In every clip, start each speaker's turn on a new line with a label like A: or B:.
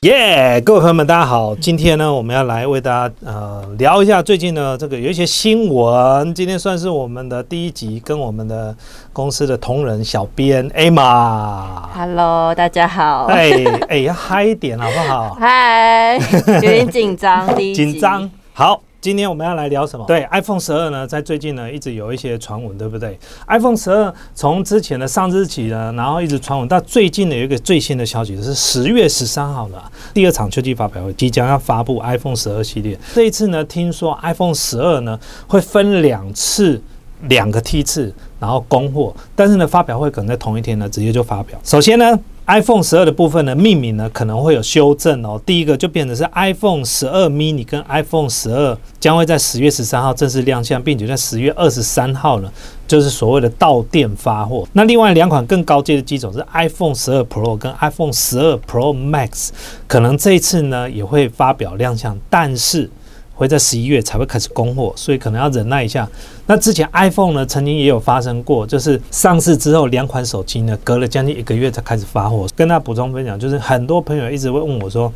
A: 耶，各位朋友们，大家好。今天呢，我们要来为大家呃聊一下最近呢这个有一些新闻。今天算是我们的第一集，跟我们的公司的同仁小编 Emma。
B: Hello，大家好。
A: 哎哎，要嗨一点好不好？
B: 嗨，有点紧张，第一集
A: 紧张。好，今天我们要来聊什么？对，iPhone 十二呢，在最近呢一直有一些传闻，对不对？iPhone 十二从之前的上日起呢，然后一直传闻到最近的有一个最新的消息，是十月十三号的第二场秋季发表会即将要发布 iPhone 十二系列。这一次呢，听说 iPhone 十二呢会分两次。两个梯次，然后供货，但是呢，发表会可能在同一天呢，直接就发表。首先呢，iPhone 十二的部分呢，命名呢可能会有修正哦。第一个就变成是 iPhone 十二 mini 跟 iPhone 十二将会在十月十三号正式亮相，并且在十月二十三号呢，就是所谓的到店发货。那另外两款更高阶的机种是 iPhone 十二 Pro 跟 iPhone 十二 Pro Max，可能这一次呢也会发表亮相，但是。会在十一月才会开始供货，所以可能要忍耐一下。那之前 iPhone 呢，曾经也有发生过，就是上市之后两款手机呢，隔了将近一个月才开始发货。跟大家补充分享，就是很多朋友一直会问我说：“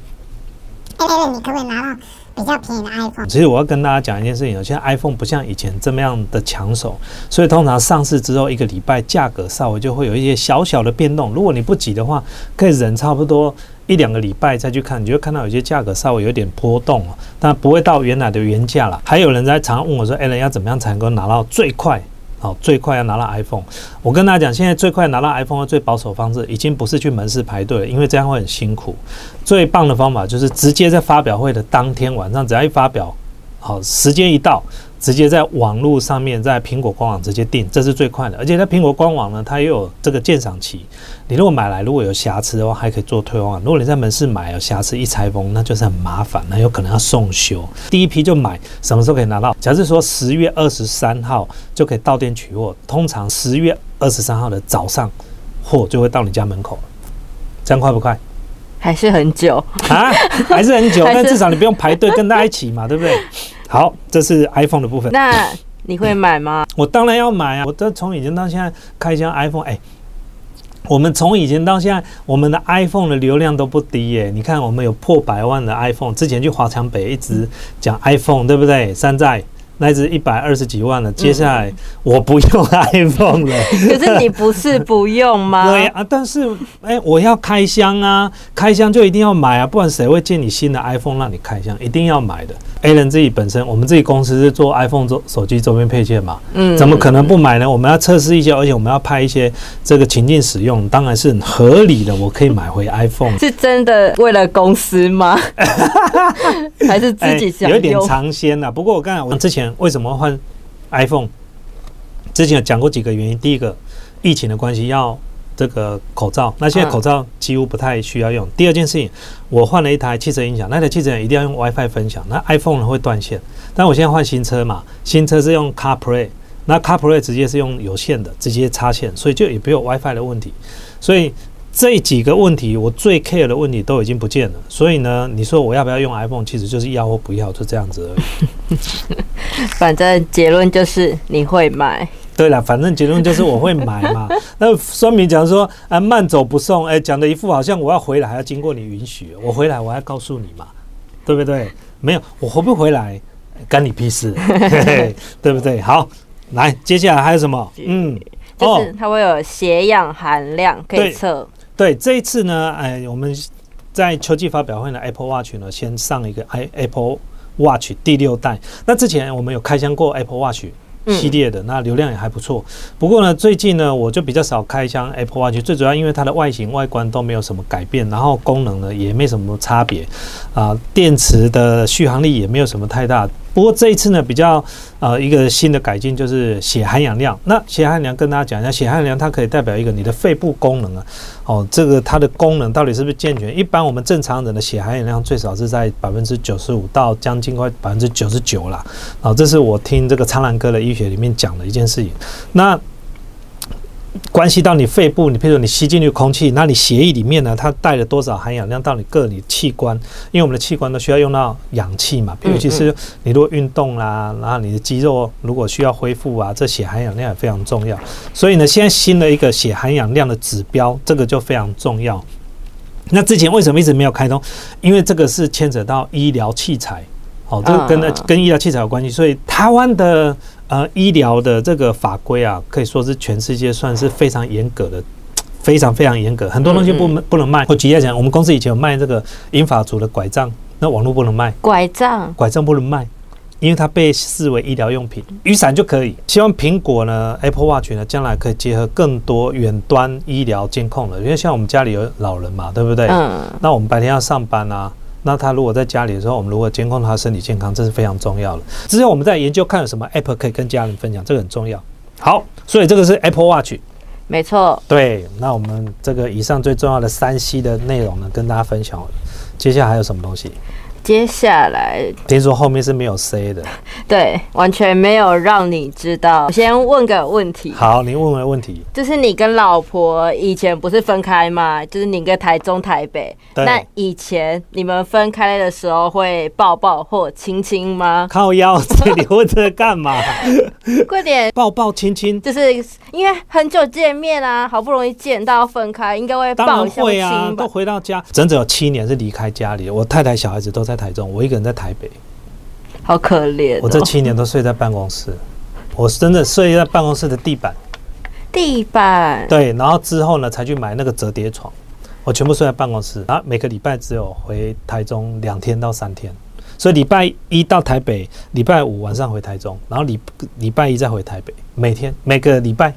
C: 哎，雷雷，你可不可以拿到比较便宜的 iPhone？”
A: 其实我要跟大家讲一件事情，现在 iPhone 不像以前这么样的抢手，所以通常上市之后一个礼拜，价格稍微就会有一些小小的变动。如果你不急的话，可以忍差不多。一两个礼拜再去看，你就会看到有些价格稍微有点波动哦，但不会到原来的原价了。还有人在常问我说：“哎，人要怎么样才能够拿到最快？好，最快要拿到 iPhone？” 我跟大家讲，现在最快拿到 iPhone 的最保守方式，已经不是去门市排队了，因为这样会很辛苦。最棒的方法就是直接在发表会的当天晚上，只要一发表，好，时间一到。直接在网络上面，在苹果官网直接订，这是最快的。而且在苹果官网呢，它也有这个鉴赏期。你如果买来如果有瑕疵的话，还可以做退换。如果你在门市买有瑕疵一拆封，那就是很麻烦，那有可能要送修。第一批就买，什么时候可以拿到？假设说十月二十三号就可以到店取货，通常十月二十三号的早上货就会到你家门口了。这样快不快？
B: 还是很久
A: 啊，还是很久，但至少你不用排队跟大家一起嘛，对不对？好，这是 iPhone 的部分。
B: 那你会买吗？
A: 我当然要买啊！我这从以前到现在开箱 iPhone，哎，我们从以前到现在，我们的 iPhone 的流量都不低耶。你看，我们有破百万的 iPhone，之前去华强北一直讲 iPhone，对不对？山寨。那只一百二十几万了，接下来我不用 iPhone 了。
B: 可是你不是不用吗？
A: 对啊，但是哎，我要开箱啊，开箱就一定要买啊，不然谁会借你新的 iPhone 让你开箱？一定要买的。A 人自己本身，我们自己公司是做 iPhone 周手机周边配件嘛，嗯，怎么可能不买呢？我们要测试一些，而且我们要拍一些这个情境使用，当然是很合理的。我可以买回 iPhone，
B: 是真的为了公司吗？还是自己想、
A: 有点尝鲜啊。不过我刚才我之前为什么换 iPhone？之前有讲过几个原因。第一个，疫情的关系要这个口罩，那现在口罩几乎不太需要用。第二件事情，我换了一台汽车音响，那台汽车一定要用 WiFi 分享，那 iPhone 呢会断线。但我现在换新车嘛，新车是用 CarPlay，那 CarPlay 直接是用有线的，直接插线，所以就也没有 WiFi 的问题。所以这几个问题，我最 care 的问题都已经不见了。所以呢，你说我要不要用 iPhone，其实就是要或不要，就这样子而已。
B: 反正结论就是你会买。
A: 对了，反正结论就是我会买嘛。那酸民讲说啊，慢走不送，哎，讲的一副好像我要回来还要经过你允许，我回来我要告诉你嘛，对不对？没有，我回不回来干你屁事，对不对？好，来，接下来还有什么？
B: 嗯，就是它会有血氧含量可以测。
A: 对，这一次呢，哎，我们在秋季发表会呢，Apple Watch 呢先上一个 i Apple Watch 第六代。那之前我们有开箱过 Apple Watch。系列的那流量也还不错，不过呢，最近呢我就比较少开箱 Apple Watch，最主要因为它的外形外观都没有什么改变，然后功能呢也没什么差别，啊，电池的续航力也没有什么太大。不过这一次呢，比较呃一个新的改进就是血含氧量。那血含量跟大家讲一下，血含量它可以代表一个你的肺部功能啊。哦，这个它的功能到底是不是健全？一般我们正常人的血含氧量最少是在百分之九十五到将近快百分之九十九啦。哦，这是我听这个苍兰哥的医学里面讲的一件事情。那关系到你肺部，你譬如说你吸进去空气，那你血液里面呢，它带了多少含氧量到你各你器官？因为我们的器官都需要用到氧气嘛，
B: 嗯
A: 尤其是你如果运动啦，然后你的肌肉如果需要恢复啊，这血含氧量也非常重要。所以呢，现在新的一个血含氧量的指标，这个就非常重要。那之前为什么一直没有开通？因为这个是牵扯到医疗器材，哦，这个跟
B: 嗯
A: 跟医疗器材有关系，所以台湾的呃医疗的这个法规啊，可以说是全世界算是非常严格的。非常非常严格，很多东西不能不能卖。我举例来讲，我们公司以前有卖这个英法族的拐杖，那网络不能卖，
B: 拐杖，
A: 拐杖不能卖，因为它被视为医疗用品。雨伞就可以。希望苹果呢，Apple Watch 呢，将来可以结合更多远端医疗监控了。因为像我们家里有老人嘛，对不对？
B: 嗯，
A: 那我们白天要上班啊，那他如果在家里的时候，我们如果监控他身体健康，这是非常重要的。之后我们在研究看有什么 App 可以跟家人分享，这个很重要。好，所以这个是 Apple Watch。
B: 没错，
A: 对，那我们这个以上最重要的三 C 的内容呢，跟大家分享了。接下来还有什么东西？
B: 接下来
A: 听说后面是没有 C 的。
B: 对，完全没有让你知道。我先问个问题，
A: 好，你问我的问题。
B: 就是你跟老婆以前不是分开吗？就是你跟台中、台北。
A: 对
B: 那以前你们分开的时候会抱抱或亲亲吗？
A: 靠腰，这里问这个干嘛？
B: 快点，
A: 抱抱亲亲，
B: 就是因为很久见面啊，好不容易见到分开，应该会抱一下亲
A: 会啊，
B: 吧
A: 都？回到家，整整有七年是离开家里。我太太、小孩子都在台中，我一个人在台北。
B: 好可怜、哦。
A: 我这七年都睡在办公室，我真的睡在办公室的地板。
B: 地板，
A: 对，然后之后呢，才去买那个折叠床。我全部睡在办公室，然后每个礼拜只有回台中两天到三天，所以礼拜一到台北，礼拜五晚上回台中，然后礼礼拜一再回台北，每天每个礼拜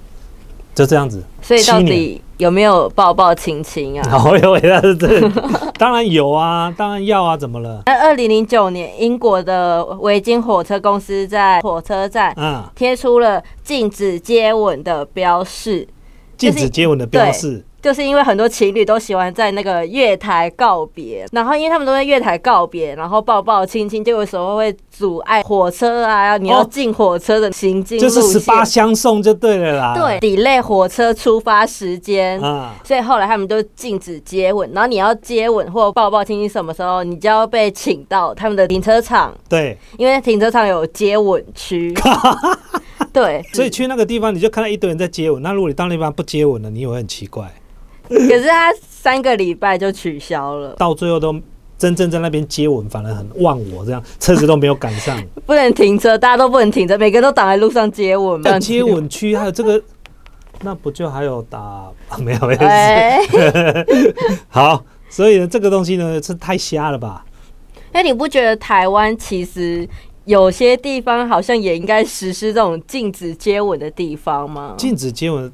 A: 就这样子。
B: 所以到
A: 七年
B: 底有没有抱抱亲亲啊？
A: 好 有伟大是这，当然有啊，当然要啊，怎么了？
B: 那二零零九年，英国的维京火车公司在火车站
A: 嗯，
B: 贴出了禁止接吻的标示，
A: 禁止接吻的标示，
B: 就是因为很多情侣都喜欢在那个月台告别，然后因为他们都在月台告别，然后抱抱亲亲，就有时候会阻碍火车啊，你要
A: 哦
B: 进火车的行进路
A: 就是，十八相送就对了啦。
B: 对，delay 火车出发时间。
A: 啊，
B: 所以后来他们就禁止接吻，然后你要接吻或抱抱亲亲什么时候，你就要被请到他们的停车场，
A: 对，
B: 因为停车场有接吻区。对，
A: 所以去那个地方你就看到一堆人在接吻，那如果你到那地方不接吻了，你也会很奇怪，
B: 可是他三个礼拜就取消了，
A: 到最后都真正在那边接吻，反而很忘我，这样车子都没有赶上。
B: 不能停车，大家都不能停车，每个人都挡在路上接吻。这样子
A: 接，吻区还有这个，那不就还有打、啊、没有没有、
B: 哎，
A: 好，所以呢，这个东西呢是太瞎了吧？
B: 那你不觉得台湾其实有些地方好像也应该实施这种禁止接吻的地方吗？
A: 禁止接吻，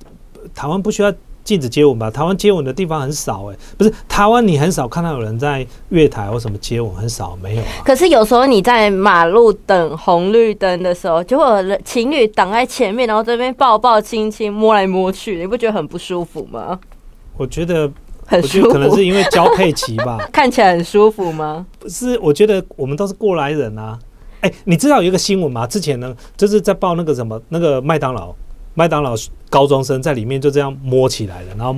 A: 台湾不需要禁止接吻吧？台湾接吻的地方很少哎、不是台湾你很少看到有人在月台或什么接吻，很少没有啊。
B: 可是有时候你在马路等红绿灯的时候，就会有人情侣挡在前面，然后这边抱抱亲亲、摸来摸去，你不觉得很不舒服吗？
A: 我觉得，
B: 很舒
A: 服可能，是因为交配期吧。
B: 看起来很舒服吗？
A: 不是，我觉得我们都是过来人啊。哎、你知道有一个新闻吗？之前呢，就是在报那个什么，那个麦当劳，麦当劳高中生在里面就这样摸起来了，然后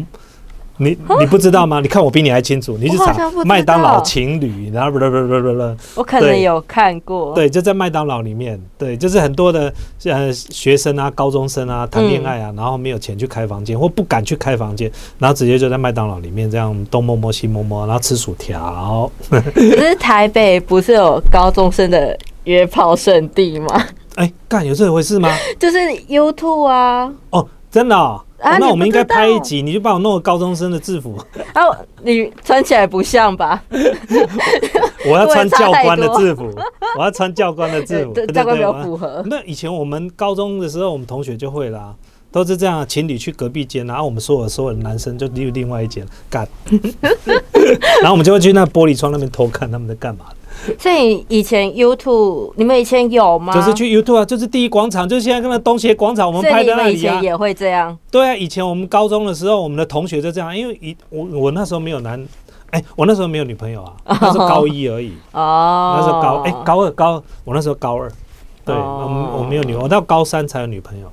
A: 你你不知道吗？你看我比你还清楚，你去查麦当劳情侣，然后不不不不不，
B: 我可能有看过。
A: 对，就在麦当劳里面，对，就是很多的呃学生啊、高中生啊谈恋爱啊，然后没有钱去开房间或不敢去开房间，然后直接就在麦当劳里面这样东摸摸西摸摸，然后吃薯条。
B: 可是台北不是有高中生的约炮圣地吗？
A: 哎，干有这回事吗？
B: 就是 YouTube 啊，
A: 哦，真的、哦。
B: 啊
A: 哦那我们应该拍一集，你就帮我弄个高中生的制服，
B: 啊你穿起来不像吧？
A: 我要穿教官的制服，我要穿教官的制服，
B: 教官比较
A: 对
B: 符合。
A: 那以前我们高中的时候，我们同学就会啦，都是这样，情侣去隔壁间，然后我们所有所有的男生就去另外一间干，然后我们就会去那玻璃窗那边偷看他们在干嘛，
B: 所以以前 YouTube 你们以前有吗？
A: 就是去 YouTube 啊，就是第一广场，就是现在跟那东协广场我们拍的那里啊
B: 前。也会这样。
A: 对啊，以前我们高中的时候，我们的同学就这样，因为以我我那时候没有男，哎、我那时候没有女朋友啊，那时候高一而已。
B: 哦，
A: 那时候高哎、高二高，我那时候高二，对，
B: 哦
A: 我们我没有女，我到高三才有女朋友，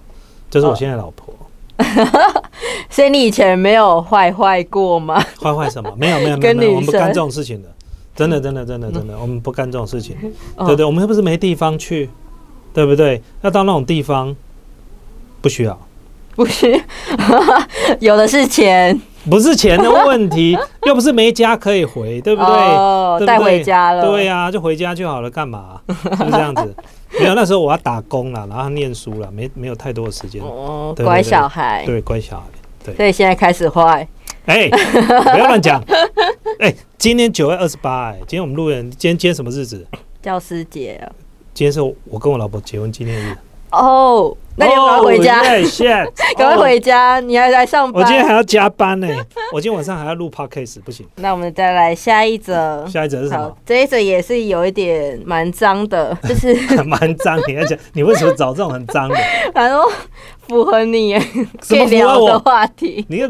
A: 就是我现在老婆。
B: 所以你以前没有坏坏过吗？
A: 坏坏什么？没有没有没有
B: 跟
A: 没有，我们不干这种事情的，真的真的真的真的，我们不干这种事情，
B: 哦
A: 对不对？我们又不是没地方去，对不对？要到那种地方，不需要，
B: 不需，有的是钱，
A: 不是钱的问题，又不是没家可以回，对不对？
B: 哦带回家了。
A: 对呀、就回家就好了，干嘛？是不是这样子？没有，那时候我要打工了，然后念书了，没没有太多的时间。
B: 哦，乖小孩。
A: 对，乖小孩。对，
B: 所以现在开始坏。
A: 哎、不要乱讲。哎、今天九月二十八，哎，今天我们录人，今天今天什么日子？
B: 教师节啊
A: 今天是我跟我老婆结婚纪念日。
B: 哦，那你要 赶快回家
A: ，Oh, yeah,
B: 赶快
A: 哦
B: 回家，你还来上班。
A: 我今天还要加班呢，我今天晚上还要录 podcast，不行。
B: 那我们再来下一则。
A: 下一则是什么？，
B: 这一则也是有一点蛮脏的，就是
A: 蛮脏，你要讲，你为什么找这种很脏的？
B: 反正符合你可以
A: 什么符合我
B: 聊的话题。
A: 你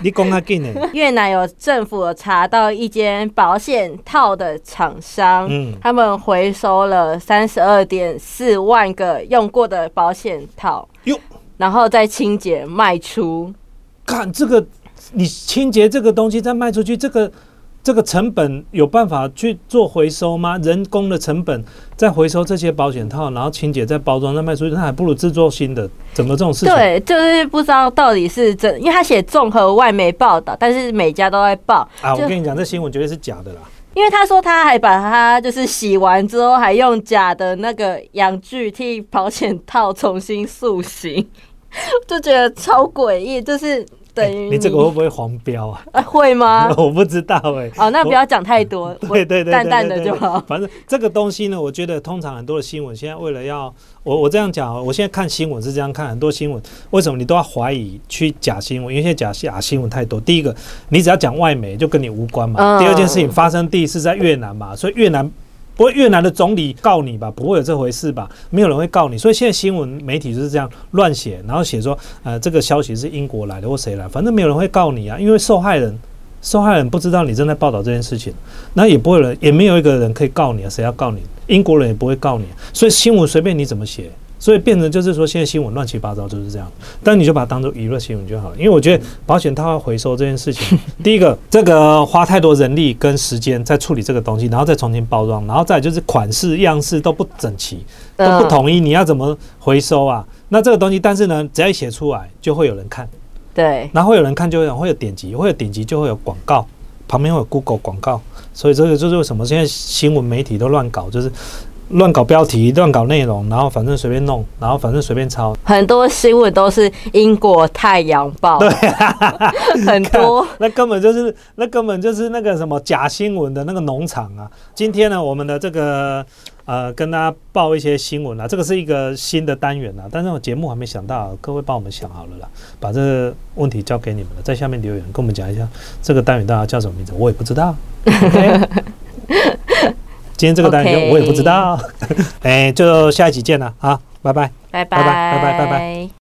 A: 你 你讲较紧呢？
B: 越南有政府有查到一间保险套的厂商，
A: 嗯
B: 他们回收了三十二点四万个用过的保险套
A: 哟，
B: 然后再清洁卖出。
A: 看这个，你清洁这个东西再卖出去，这个这个成本有办法去做回收吗？人工的成本再回收这些保险套，然后清洁再包装再卖出去，那还不如制作新的。怎么这种事情？
B: 对，就是不知道到底是真，因为他写综合外媒报道，但是每家都在报，
A: 啊，我跟你讲，这新闻绝对是假的啦。
B: 因为他说他还把它就是洗完之后，还用假的那个阳具替保险套重新塑形，就觉得超诡异，就是等于
A: 哎你这个会不会黄标啊？
B: 啊会吗？
A: 我不知道哎、
B: 哦，那不要讲太多，我
A: 对对对对
B: 淡淡的就好。
A: 反正这个东西呢，我觉得通常很多的新闻现在为了要我我这样讲哦，我现在看新闻是这样看，很多新闻为什么你都要怀疑去假新闻？因为现在假假新闻太多。第一个，你只要讲外媒就跟你无关嘛。
B: 嗯
A: 第二件事情发生地是在越南嘛，所以越南。不会，越南的总理告你吧？不会有这回事吧？没有人会告你，所以现在新闻媒体就是这样乱写，然后写说，呃，这个消息是英国来的或谁来，反正没有人会告你啊，因为受害人受害人不知道你正在报道这件事情，那也不会有人，也没有一个人可以告你啊，谁要告你？英国人也不会告你，所以新闻随便你怎么写，所以变成就是说现在新闻乱七八糟就是这样，但你就把它当做娱乐新闻就好了。因为我觉得保险套要回收这件事情，第一个这个花太多人力跟时间在处理这个东西，然后再重新包装，然后再就是款式样式都不整齐，都不
B: 嗯
A: 统一，你要怎么回收啊？那这个东西，但是呢，只要一写出来，就会有人看。
B: 对，
A: 然后会有人看，就会有会有点击，会有点击就会有广告，旁边会有 Google 广告，所以这个就是为什么现在新闻媒体都乱搞，就是乱搞标题、乱搞内容，然后反正随便弄，然后反正随便抄。
B: 很多新闻都是英国《太阳报》，对、很多。
A: 那根本就是那根本就是那个什么假新闻的那个农场啊！今天呢，我们的这个呃，跟大家报一些新闻啊，这个是一个新的单元啊，但是我节目还没想到，各位帮我们想好了啦，把这个问题交给你们了，在下面留言跟我们讲一下这个单元大家叫什么名字，我也不知道。今天这个单元我也不知道，哎，就下一集见了啊。
B: 拜
A: 拜，拜拜，拜拜，拜
B: 拜。